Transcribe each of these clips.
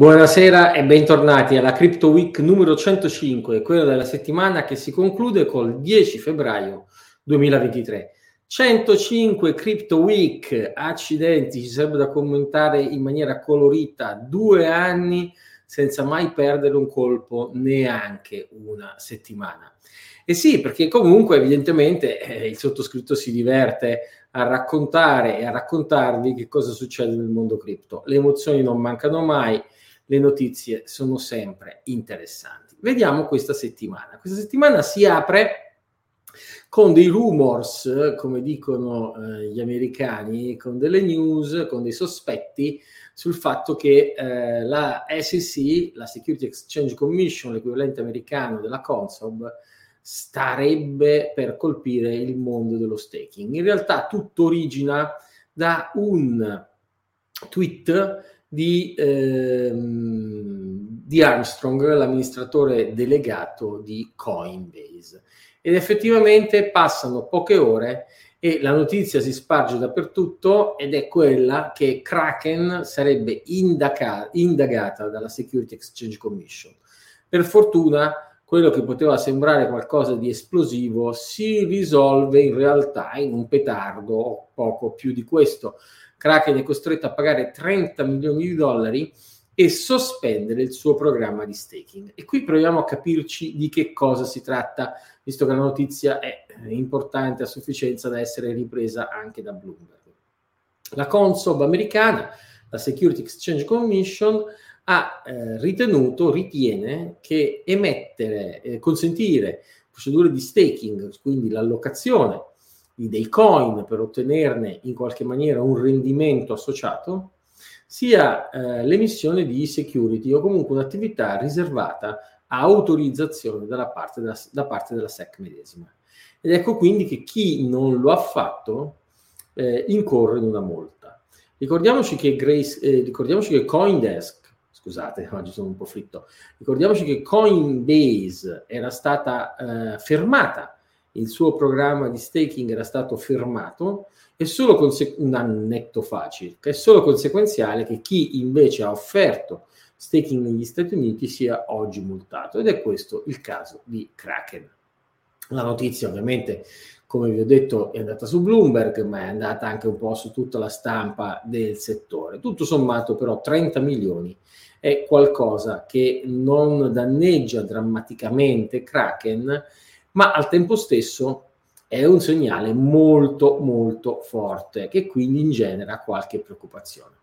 Buonasera e bentornati alla Crypto Week numero 105, quella della settimana che si conclude col 10 febbraio 2023. 105 Crypto Week, accidenti, ci sarebbe da commentare in maniera colorita, due anni senza mai perdere un colpo neanche una settimana. E sì, perché comunque evidentemente eh, il sottoscritto si diverte a raccontare e a raccontarvi che cosa succede nel mondo cripto. Le emozioni non mancano mai, le notizie sono sempre interessanti. Vediamo questa settimana. Questa settimana si apre con dei rumors, come dicono eh, gli americani, con delle news, con dei sospetti sul fatto che eh, la SEC, la Security Exchange Commission, l'equivalente americano della Consob, starebbe per colpire il mondo dello staking. In realtà tutto origina da un tweet di, ehm, di Armstrong, l'amministratore delegato di Coinbase. Ed effettivamente passano poche ore e la notizia si sparge dappertutto ed è quella che Kraken sarebbe indaca- indagata dalla Security Exchange Commission. Per fortuna quello che poteva sembrare qualcosa di esplosivo si risolve in realtà in un petardo o poco più di questo. Kraken è costretto a pagare 30 milioni di dollari e sospendere il suo programma di staking. E qui proviamo a capirci di che cosa si tratta, visto che la notizia è importante a sufficienza da essere ripresa anche da Bloomberg. La Consob americana, la Security Exchange Commission, ha eh, ritenuto, ritiene che emettere, eh, consentire procedure di staking, quindi l'allocazione dei coin per ottenerne in qualche maniera un rendimento associato, sia eh, l'emissione di security o comunque un'attività riservata a autorizzazione dalla parte della, da parte della SEC medesima. Ed ecco quindi che chi non lo ha fatto eh, incorre in una multa. Ricordiamoci che, Grace, eh, ricordiamoci che Coindesk, scusate, oggi sono un po' fritto, ricordiamoci che Coinbase era stata eh, fermata il suo programma di staking era stato fermato, è solo conse- un annetto facile, è solo conseguenziale che chi invece ha offerto staking negli Stati Uniti sia oggi multato ed è questo il caso di Kraken. La notizia ovviamente, come vi ho detto, è andata su Bloomberg, ma è andata anche un po' su tutta la stampa del settore. Tutto sommato però 30 milioni è qualcosa che non danneggia drammaticamente Kraken, ma al tempo stesso è un segnale molto molto forte che quindi ingenera qualche preoccupazione.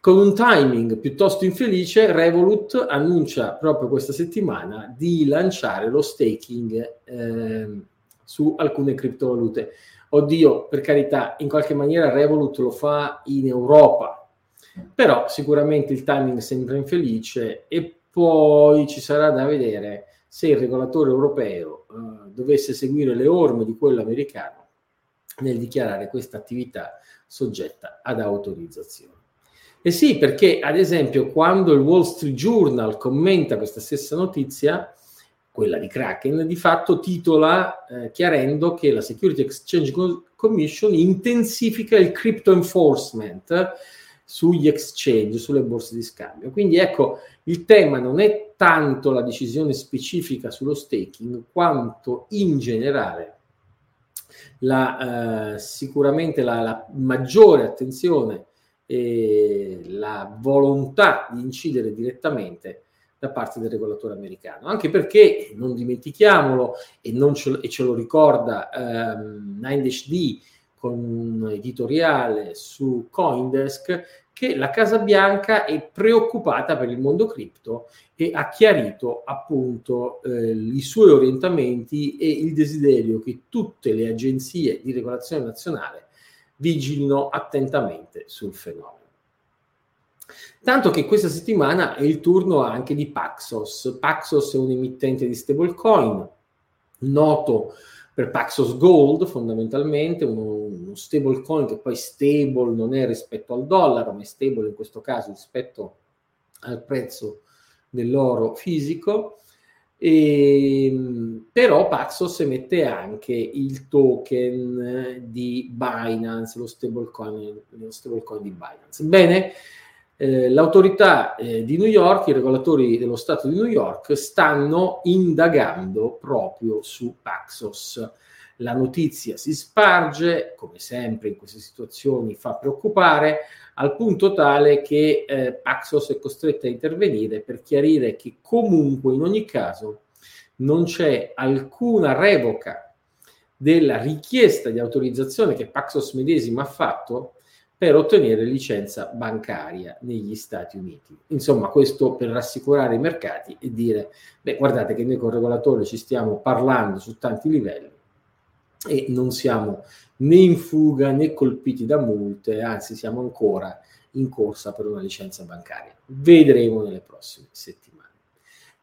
Con un timing piuttosto infelice, Revolut annuncia proprio questa settimana di lanciare lo staking eh, su alcune criptovalute. Oddio, per carità, in qualche maniera Revolut lo fa in Europa, però sicuramente il timing sembra infelice e poi ci sarà da vedere se il regolatore europeo eh, dovesse seguire le orme di quello americano nel dichiarare questa attività soggetta ad autorizzazione. E sì, perché ad esempio quando il Wall Street Journal commenta questa stessa notizia, quella di Kraken, di fatto titola eh, chiarendo che la Security Exchange Commission intensifica il crypto enforcement sugli exchange, sulle borse di scambio. Quindi ecco, il tema non è tanto la decisione specifica sullo staking, quanto in generale la, eh, sicuramente la, la, maggiore attenzione e la volontà di incidere direttamente da parte del regolatore americano. Anche perché, non dimentichiamolo, e, non ce, e ce lo ricorda ehm, 9HD con un editoriale su Coindesk, che la Casa Bianca è preoccupata per il mondo cripto e ha chiarito appunto eh, i suoi orientamenti e il desiderio che tutte le agenzie di regolazione nazionale vigilino attentamente sul fenomeno. Tanto che questa settimana è il turno anche di Paxos. Paxos è un emittente di stablecoin noto per Paxos Gold fondamentalmente, uno, uno stable coin che poi stable non è rispetto al dollaro, ma è stable in questo caso rispetto al prezzo dell'oro fisico. E, però Paxos emette anche il token di Binance, lo stablecoin, lo stablecoin di Binance. Bene, Eh, l'autorità eh, di New York, i regolatori dello Stato di New York, stanno indagando proprio su Paxos. La notizia si sparge, come sempre in queste situazioni fa preoccupare, al punto tale che eh, Paxos è costretta a intervenire per chiarire che comunque in ogni caso non c'è alcuna revoca della richiesta di autorizzazione che Paxos medesima ha fatto per ottenere licenza bancaria negli Stati Uniti. Insomma, questo per rassicurare i mercati e dire, beh, guardate che noi con il regolatore ci stiamo parlando su tanti livelli e non siamo né in fuga né colpiti da multe, anzi siamo ancora in corsa per una licenza bancaria. Vedremo nelle prossime settimane.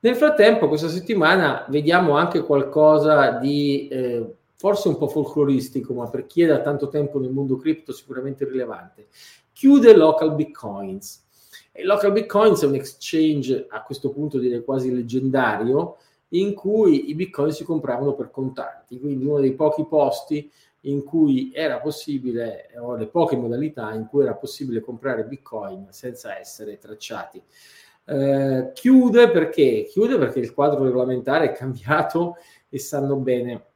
Nel frattempo, questa settimana vediamo anche qualcosa di eh, forse un po' folcloristico, ma per chi è da tanto tempo nel mondo cripto sicuramente rilevante. Chiude Local Bitcoins. E Local Bitcoins è un exchange a questo punto direi quasi leggendario in cui i bitcoin si compravano per contanti, quindi uno dei pochi posti in cui era possibile, o le poche modalità in cui era possibile comprare bitcoin senza essere tracciati. Eh, chiude perché? Chiude perché il quadro regolamentare è cambiato e sanno bene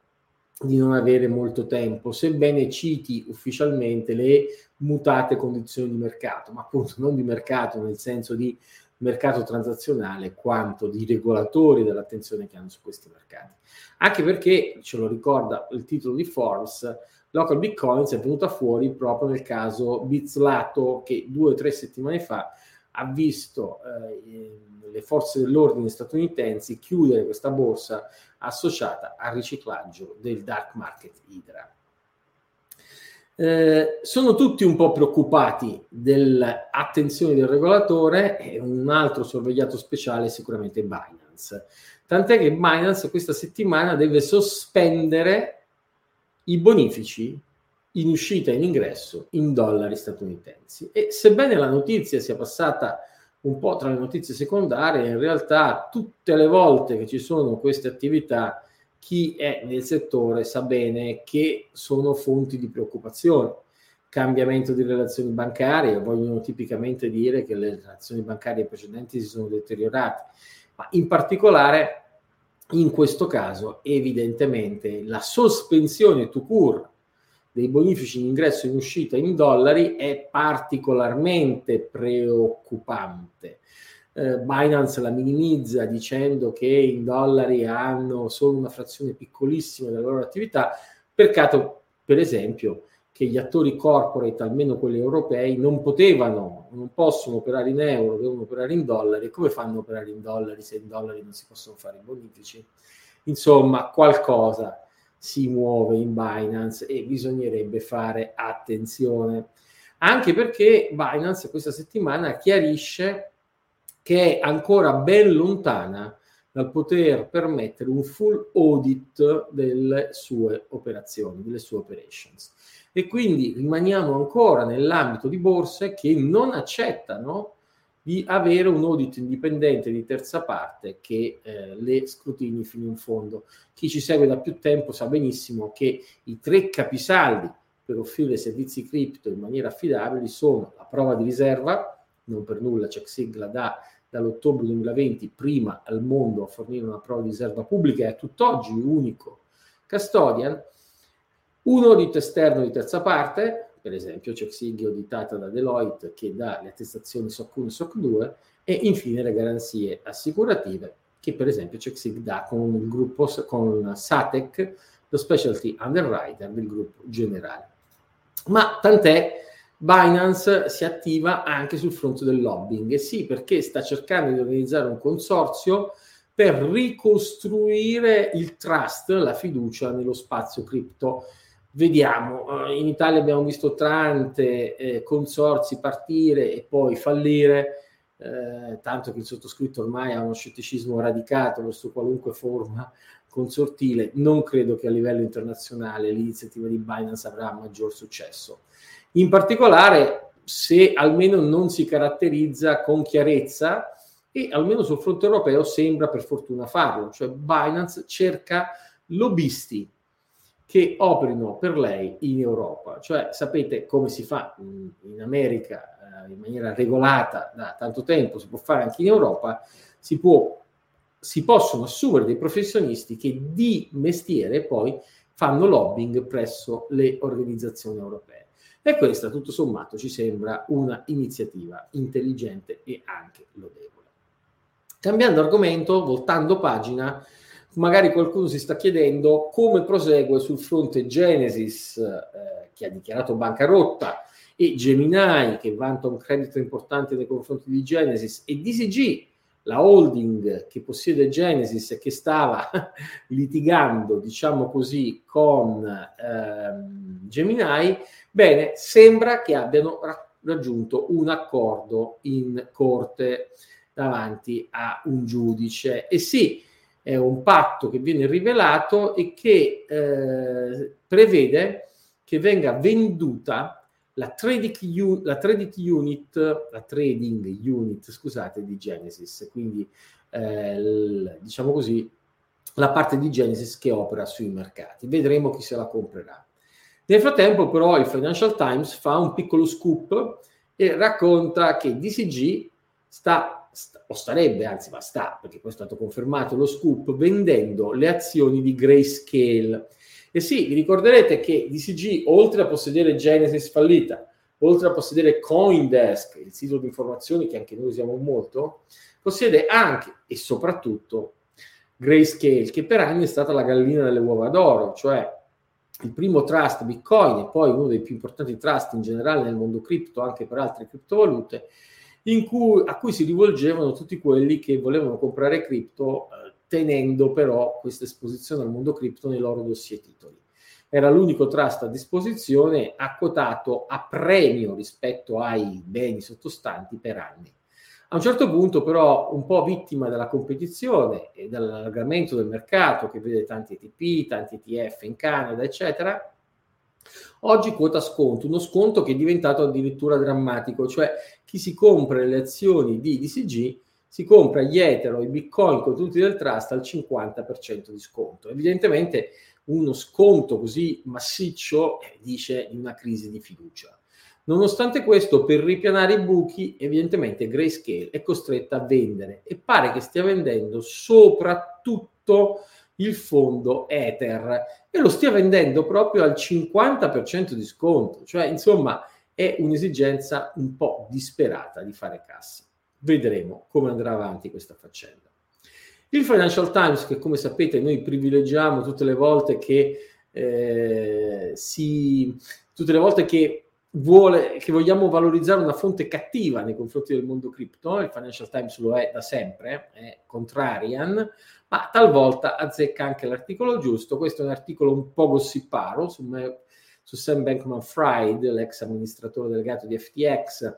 di non avere molto tempo, sebbene citi ufficialmente le mutate condizioni di mercato, ma appunto non di mercato nel senso di mercato transazionale quanto di regolatori dell'attenzione che hanno su questi mercati. Anche perché, ce lo ricorda il titolo di Forbes, Local Bitcoins è venuta fuori proprio nel caso Bizlato che due o tre settimane fa ha visto eh, le forze dell'ordine statunitensi chiudere questa borsa associata al riciclaggio del dark market Hydra. Eh, sono tutti un po' preoccupati dell'attenzione del regolatore e un altro sorvegliato speciale è sicuramente Binance. Tant'è che Binance questa settimana deve sospendere i bonifici in uscita e in ingresso in dollari statunitensi. E sebbene la notizia sia passata un po' tra le notizie secondarie, in realtà tutte le volte che ci sono queste attività chi è nel settore sa bene che sono fonti di preoccupazione. Cambiamento di relazioni bancarie, vogliono tipicamente dire che le relazioni bancarie precedenti si sono deteriorate, ma in particolare in questo caso evidentemente la sospensione to cure dei bonifici in ingresso e in uscita in dollari è particolarmente preoccupante eh, Binance la minimizza dicendo che in dollari hanno solo una frazione piccolissima della loro attività, peccato per esempio che gli attori corporate, almeno quelli europei, non potevano, non possono operare in euro, devono operare in dollari. Come fanno a operare in dollari se in dollari non si possono fare i bonifici? Insomma, qualcosa si muove in Binance e bisognerebbe fare attenzione. Anche perché Binance questa settimana chiarisce che è ancora ben lontana dal poter permettere un full audit delle sue operazioni, delle sue operations. E quindi rimaniamo ancora nell'ambito di borse che non accettano di avere un audit indipendente di terza parte che eh, le scrutini fino in fondo. Chi ci segue da più tempo sa benissimo che i tre capisaldi per offrire servizi cripto in maniera affidabile sono la prova di riserva, non per nulla check sigla da dall'ottobre 2020 prima al mondo a fornire una prova di riserva pubblica e a tutt'oggi unico custodian, un audit esterno di terza parte, per esempio CheckSig auditata da Deloitte che dà le attestazioni SOC 1 e SOC 2 e infine le garanzie assicurative che per esempio CheckSig dà con il gruppo con Satec, lo specialty underwriter del gruppo generale. Ma tant'è Binance si attiva anche sul fronte del lobbying. E sì, perché sta cercando di organizzare un consorzio per ricostruire il trust, la fiducia nello spazio cripto. Vediamo, eh, in Italia abbiamo visto tante eh, consorzi partire e poi fallire, eh, tanto che il sottoscritto ormai ha uno scetticismo radicato verso qualunque forma consortile. Non credo che a livello internazionale l'iniziativa di Binance avrà maggior successo. In particolare, se almeno non si caratterizza con chiarezza, e almeno sul fronte europeo sembra per fortuna farlo, cioè Binance cerca lobbisti che operino per lei in Europa. Cioè, sapete come si fa in, America eh, in maniera regolata da tanto tempo, si può fare anche in Europa, si, può, si possono assumere dei professionisti che di mestiere poi fanno lobbying presso le organizzazioni europee. E questa, tutto sommato, ci sembra una iniziativa intelligente e anche lodevole. Cambiando argomento, voltando pagina, magari qualcuno si sta chiedendo come prosegue sul fronte Genesis, eh, che ha dichiarato bancarotta, e Gemini, che vanta un credito importante nei confronti di Genesis, e DCG, la holding che possiede Genesis e che stava litigando, diciamo così, con ehm, Gemini, bene, sembra che abbiano raggiunto un accordo in corte davanti a un giudice. E sì, è un patto che viene rivelato e che eh, prevede che venga venduta la trading, la trading, unit, la trading unit, scusate, di Genesis, quindi eh, l, diciamo così, la parte di Genesis che opera sui mercati. Vedremo chi se la comprerà. Nel frattempo, però, il Financial Times fa un piccolo scoop e racconta che DCG sta o starebbe, anzi ma sta, perché poi è stato confermato lo scoop, vendendo le azioni di Grayscale. E sì, vi ricorderete che DCG, oltre a possedere Genesis fallita, oltre a possedere Coindesk, il sito di informazioni che anche noi usiamo molto, possiede anche e soprattutto Grayscale, che per anni è stata la gallina delle uova d'oro, cioè il primo trust Bitcoin e poi uno dei più importanti trust in generale nel mondo cripto, anche per altre criptovalute, cui, a cui si rivolgevano tutti quelli che volevano comprare cripto eh, tenendo però questa esposizione al mondo cripto nei loro dossier titoli. Era l'unico trust a disposizione, accotato a premio rispetto ai beni sottostanti per anni. A un certo punto, però, un po' vittima della competizione e dell'allargamento del mercato che vede tanti ETP, tanti ETF in Canada, eccetera, Oggi quota sconto, uno sconto che è diventato addirittura drammatico, cioè chi si compra le azioni di DCG si compra gli Ether o i Bitcoin con tutti del trust al 50% di sconto. Evidentemente uno sconto così massiccio eh, dice di una crisi di fiducia. Nonostante questo, per ripianare i buchi, evidentemente Grayscale è costretta a vendere e pare che stia vendendo soprattutto il fondo Ether e lo stia vendendo proprio al 50% di sconto, cioè insomma è un'esigenza un po' disperata di fare cassa. Vedremo come andrà avanti questa faccenda. Il Financial Times, che come sapete noi privilegiamo tutte le volte che eh, si tutte le volte che vuole, che vogliamo valorizzare una fonte cattiva nei confronti del mondo cripto, il Financial Times lo è da sempre, è contrarian, ma talvolta azzecca anche l'articolo giusto. Questo è un articolo un po' gossiparo su, me, su Sam Bankman Fried, l'ex amministratore delegato di FTX,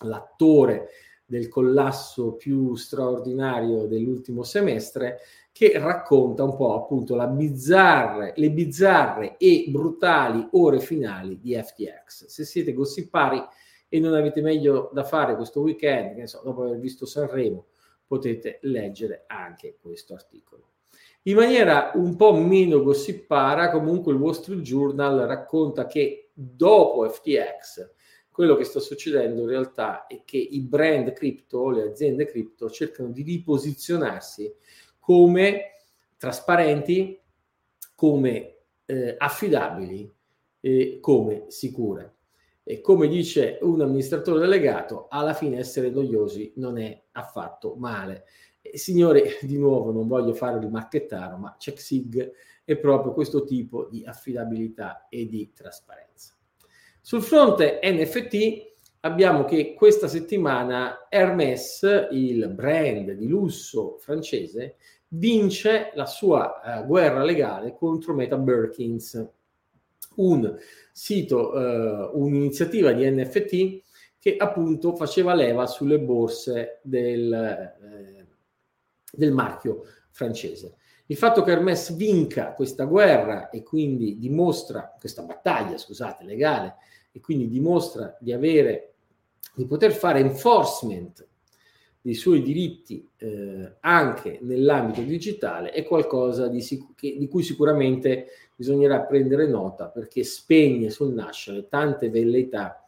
l'attore del collasso più straordinario dell'ultimo semestre, che racconta un po' appunto bizzarre, le bizzarre e brutali ore finali di FTX. Se siete gossipari e non avete meglio da fare questo weekend, che so, dopo aver visto Sanremo, potete leggere anche questo articolo. In maniera un po' meno gossipara, comunque il Wall Street Journal racconta che dopo FTX quello che sta succedendo in realtà è che i brand cripto, le aziende cripto cercano di riposizionarsi come trasparenti, come eh, affidabili e come sicure. E come dice un amministratore delegato, alla fine essere noiosi non è affatto male. E, signori, di nuovo non voglio fare il marchettaro, ma CheckSig è proprio questo tipo di affidabilità e di trasparenza. Sul fronte NFT abbiamo che questa settimana Hermès, il brand di lusso francese, vince la sua uh, guerra legale contro Meta Birkins, un sito, uh, un'iniziativa di NFT che appunto faceva leva sulle borse del, uh, del marchio francese. Il fatto che Hermès vinca questa guerra e quindi dimostra, questa battaglia, scusate, legale, e quindi dimostra di avere, di poter fare enforcement dei suoi diritti eh, anche nell'ambito digitale è qualcosa di, sic- che, di, cui sicuramente bisognerà prendere nota perché spegne sul nascere tante velleità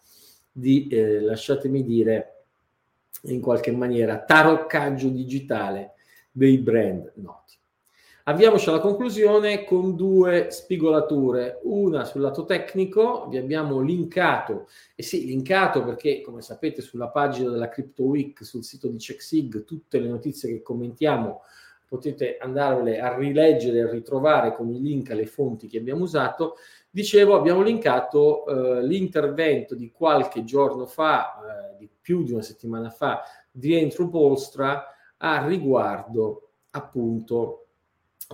di, eh, lasciatemi dire, in qualche maniera, taroccaggio digitale dei brand noti. Avviamoci alla conclusione con due spigolature, una sul lato tecnico, vi abbiamo linkato, e sì, linkato perché come sapete sulla pagina della Crypto Week, sul sito di CheckSig, tutte le notizie che commentiamo potete andarle a rileggere e ritrovare con i link alle fonti che abbiamo usato. Dicevo, abbiamo linkato eh, l'intervento di qualche giorno fa, eh, di più di una settimana fa, di Entro Polstra a riguardo appunto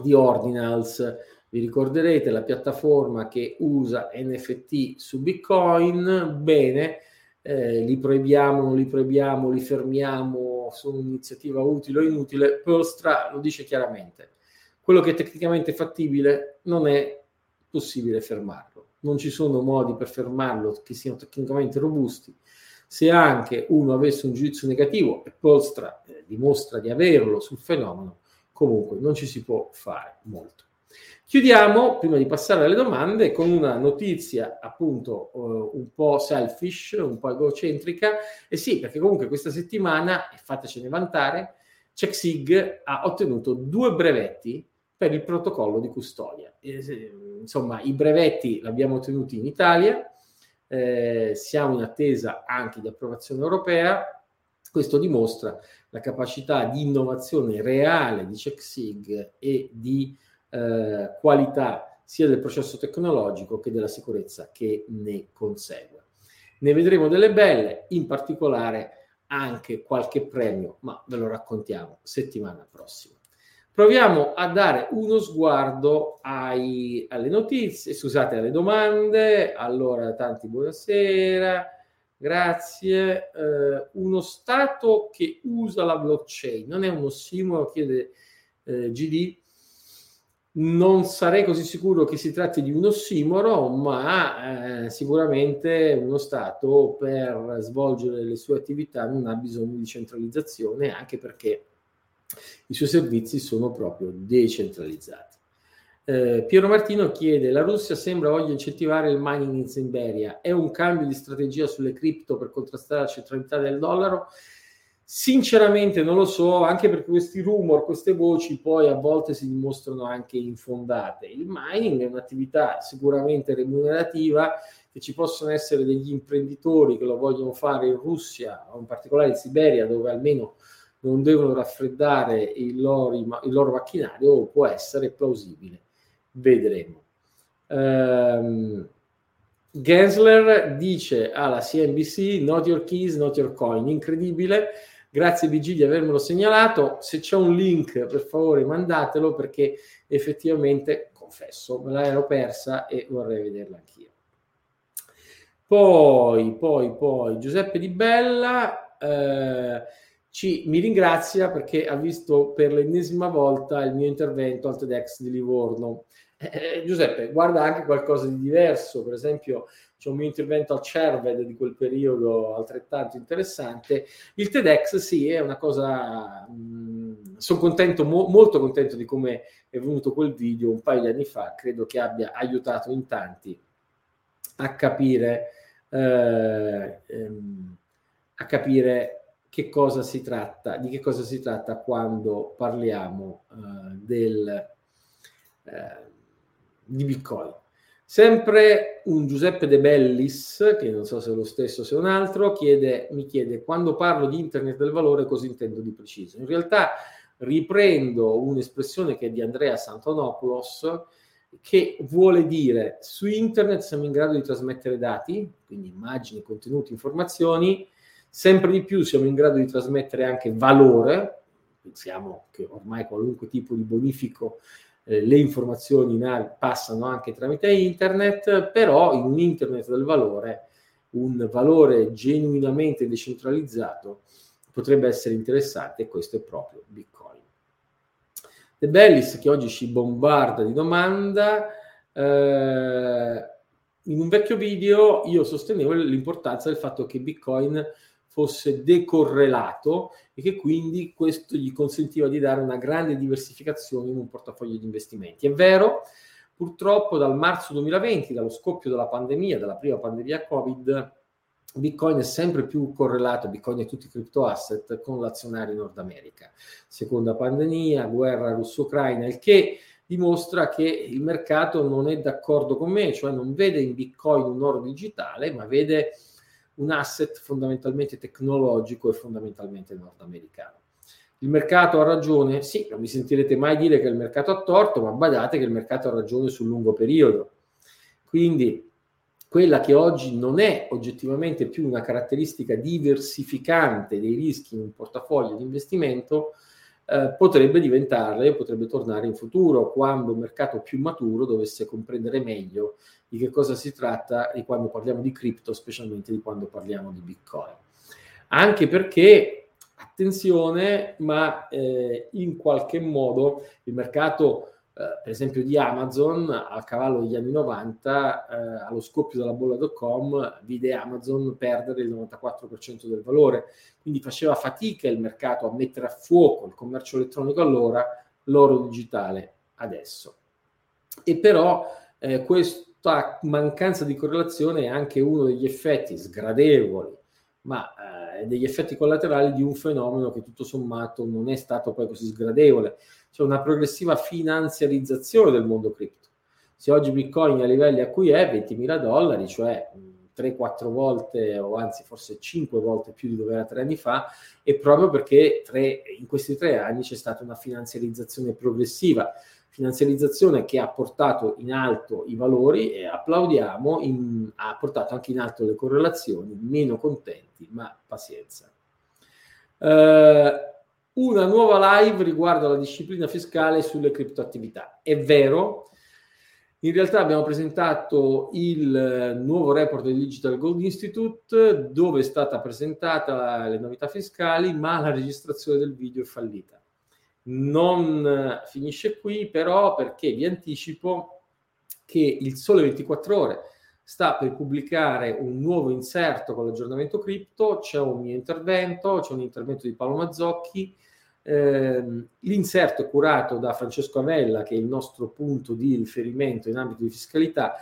di Ordinals. Vi ricorderete la piattaforma che usa NFT su Bitcoin? Bene, eh, li proibiamo, non li proibiamo, li fermiamo, sono un'iniziativa utile o inutile? Polstra lo dice chiaramente. Quello che è tecnicamente fattibile non è possibile fermarlo. Non ci sono modi per fermarlo che siano tecnicamente robusti. Se anche uno avesse un giudizio negativo, e Polstra eh, dimostra di averlo sul fenomeno, comunque non ci si può fare molto. Chiudiamo, prima di passare alle domande, con una notizia appunto uh, un po' selfish, un po' egocentrica, e sì, perché comunque questa settimana, e fatecene vantare, CheckSig ha ottenuto due brevetti per il protocollo di custodia. E, insomma, i brevetti li abbiamo ottenuti in Italia, eh, siamo in attesa anche di approvazione europea, questo dimostra la capacità di innovazione reale di CheckSig e di eh, qualità sia del processo tecnologico che della sicurezza che ne consegue. Ne vedremo delle belle, in particolare anche qualche premio, ma ve lo raccontiamo settimana prossima. Proviamo a dare uno sguardo ai, alle notizie, scusate, alle domande. Allora, tanti buonasera. Grazie. Eh, uno Stato che usa la blockchain non è uno ossimoro, chiede eh, GD. Non sarei così sicuro che si tratti di un ossimoro, ma eh, sicuramente uno Stato per svolgere le sue attività non ha bisogno di centralizzazione, anche perché i suoi servizi sono proprio decentralizzati. Eh, Piero Martino chiede: La Russia sembra voglia incentivare il mining in Siberia. È un cambio di strategia sulle cripto per contrastare la centralità del dollaro? Sinceramente non lo so, anche perché questi rumor, queste voci poi a volte si dimostrano anche infondate. Il mining è un'attività sicuramente remunerativa, che ci possono essere degli imprenditori che lo vogliono fare in Russia, in particolare in Siberia, dove almeno non devono raffreddare il loro, il loro macchinario, può essere plausibile vedremo. Um, Gensler dice alla CNBC not your keys, not your coin. Incredibile. Grazie BG di avermelo segnalato. Se c'è un link, per favore, mandatelo perché effettivamente, confesso, me l'ero persa e vorrei vederla anch'io. Poi, poi, poi, Giuseppe Di Bella eh, ci, mi ringrazia perché ha visto per l'ennesima volta il mio intervento al TEDx di Livorno. Eh, Giuseppe, guarda anche qualcosa di diverso, per esempio c'è un mio intervento al CERVED di quel periodo altrettanto interessante. Il TEDx sì, è una cosa, mh, sono contento, mo, molto contento di come è venuto quel video un paio di anni fa, credo che abbia aiutato in tanti a capire, eh, ehm, a capire che cosa si tratta, di che cosa si tratta quando parliamo eh, del... Eh, di Bitcoin. Sempre un Giuseppe De Bellis, che non so se è lo stesso o se è un altro, chiede, mi chiede quando parlo di internet del valore cosa intendo di preciso. In realtà riprendo un'espressione che è di Andrea Santonopoulos che vuole dire su internet siamo in grado di trasmettere dati, quindi immagini, contenuti, informazioni, sempre di più siamo in grado di trasmettere anche valore, pensiamo che ormai qualunque tipo di bonifico eh, le informazioni passano anche tramite internet, però in un internet del valore, un valore genuinamente decentralizzato potrebbe essere interessante e questo è proprio Bitcoin. De Bellis che oggi ci bombarda di domanda, eh, in un vecchio video io sostenevo l'importanza del fatto che Bitcoin fosse decorrelato e che quindi questo gli consentiva di dare una grande diversificazione in un portafoglio di investimenti. È vero, purtroppo dal marzo 2020, dallo scoppio della pandemia, della prima pandemia Covid, Bitcoin è sempre più correlato, Bitcoin e tutti i crypto asset, con l'azionario Nord America. Seconda pandemia, guerra russo-ucraina, il che dimostra che il mercato non è d'accordo con me, cioè non vede in Bitcoin un oro digitale, ma vede un asset fondamentalmente tecnologico e fondamentalmente nordamericano. Il mercato ha ragione? Sì, non mi sentirete mai dire che il mercato ha torto, ma badate che il mercato ha ragione sul lungo periodo. Quindi quella che oggi non è oggettivamente più una caratteristica diversificante dei rischi in un portafoglio di investimento, eh, potrebbe diventarle, potrebbe tornare in futuro, quando un mercato più maturo dovesse comprendere meglio di che cosa si tratta di quando parliamo di cripto, specialmente di quando parliamo di Bitcoin. Anche perché, attenzione, ma eh, in qualche modo il mercato eh, per esempio di Amazon a cavallo degli anni 90, eh, allo scoppio della bolla.com, vide Amazon perdere il 94% del valore, quindi faceva fatica il mercato a mettere a fuoco il commercio elettronico allora, l'oro digitale adesso. E però eh, questa mancanza di correlazione è anche uno degli effetti sgradevoli, ma eh, degli effetti collaterali di un fenomeno che tutto sommato non è stato poi così sgradevole c'è una progressiva finanziarizzazione del mondo cripto. Se oggi Bitcoin è a livelli a cui è 20.000 dollari, cioè 3-4 volte o anzi forse 5 volte più di dove era tre anni fa, è proprio perché tre, in questi tre anni c'è stata una finanziarizzazione progressiva, finanziarizzazione che ha portato in alto i valori e applaudiamo, in, ha portato anche in alto le correlazioni, meno contenti, ma pazienza. Uh, una nuova live riguardo alla disciplina fiscale sulle criptoattività. È vero, in realtà abbiamo presentato il nuovo report del Digital Gold Institute dove è stata presentata le novità fiscali, ma la registrazione del video è fallita. Non finisce qui però perché vi anticipo che il Sole 24 ore sta per pubblicare un nuovo inserto con l'aggiornamento cripto, c'è un mio intervento, c'è un intervento di Paolo Mazzocchi eh, l'inserto è curato da Francesco Avella, che è il nostro punto di riferimento in ambito di fiscalità.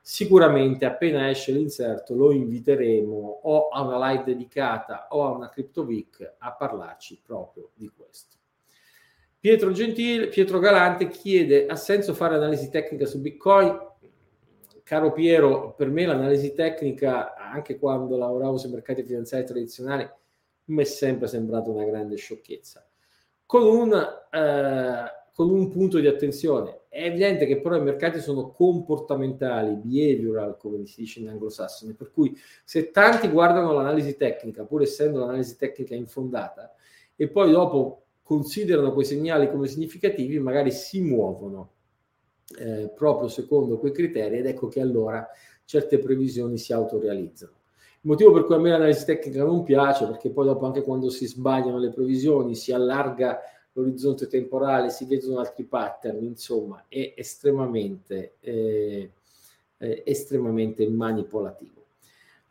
Sicuramente appena esce l'inserto lo inviteremo o a una live dedicata o a una Crypto Week a parlarci proprio di questo. Pietro Gentile, Pietro Galante chiede: ha senso fare analisi tecnica su Bitcoin? Caro Piero, per me l'analisi tecnica, anche quando lavoravo sui mercati finanziari tradizionali, mi è sempre sembrata una grande sciocchezza con un, eh, con un punto di attenzione. È evidente che però i mercati sono comportamentali, behavioral, come si dice in anglosassone, per cui se tanti guardano l'analisi tecnica, pur essendo l'analisi tecnica infondata, e poi dopo considerano quei segnali come significativi, magari si muovono eh, proprio secondo quei criteri ed ecco che allora certe previsioni si autorealizzano. Il motivo per cui a me l'analisi tecnica non piace, perché poi dopo anche quando si sbagliano le previsioni, si allarga l'orizzonte temporale, si vedono altri pattern, insomma, è estremamente, eh, è estremamente manipolativo.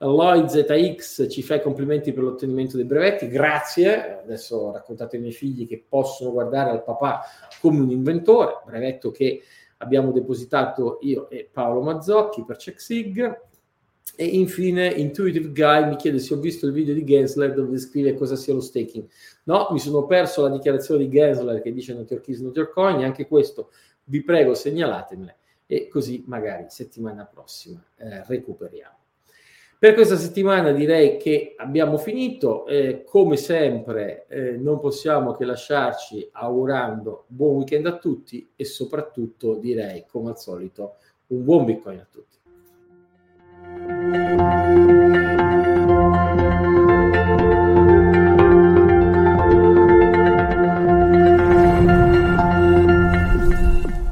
Lloyd ZX ci fa i complimenti per l'ottenimento dei brevetti, grazie. Adesso ho raccontato ai miei figli che possono guardare al papà come un inventore, brevetto che abbiamo depositato io e Paolo Mazzocchi per CheckSig e infine Intuitive Guy mi chiede se ho visto il video di Gensler dove descrive cosa sia lo staking. No, mi sono perso la dichiarazione di Gensler che dice not your keys, not your coin, e anche questo vi prego segnalatemele e così magari settimana prossima eh, recuperiamo. Per questa settimana direi che abbiamo finito, eh, come sempre eh, non possiamo che lasciarci augurando buon weekend a tutti e soprattutto direi come al solito un buon Bitcoin a tutti.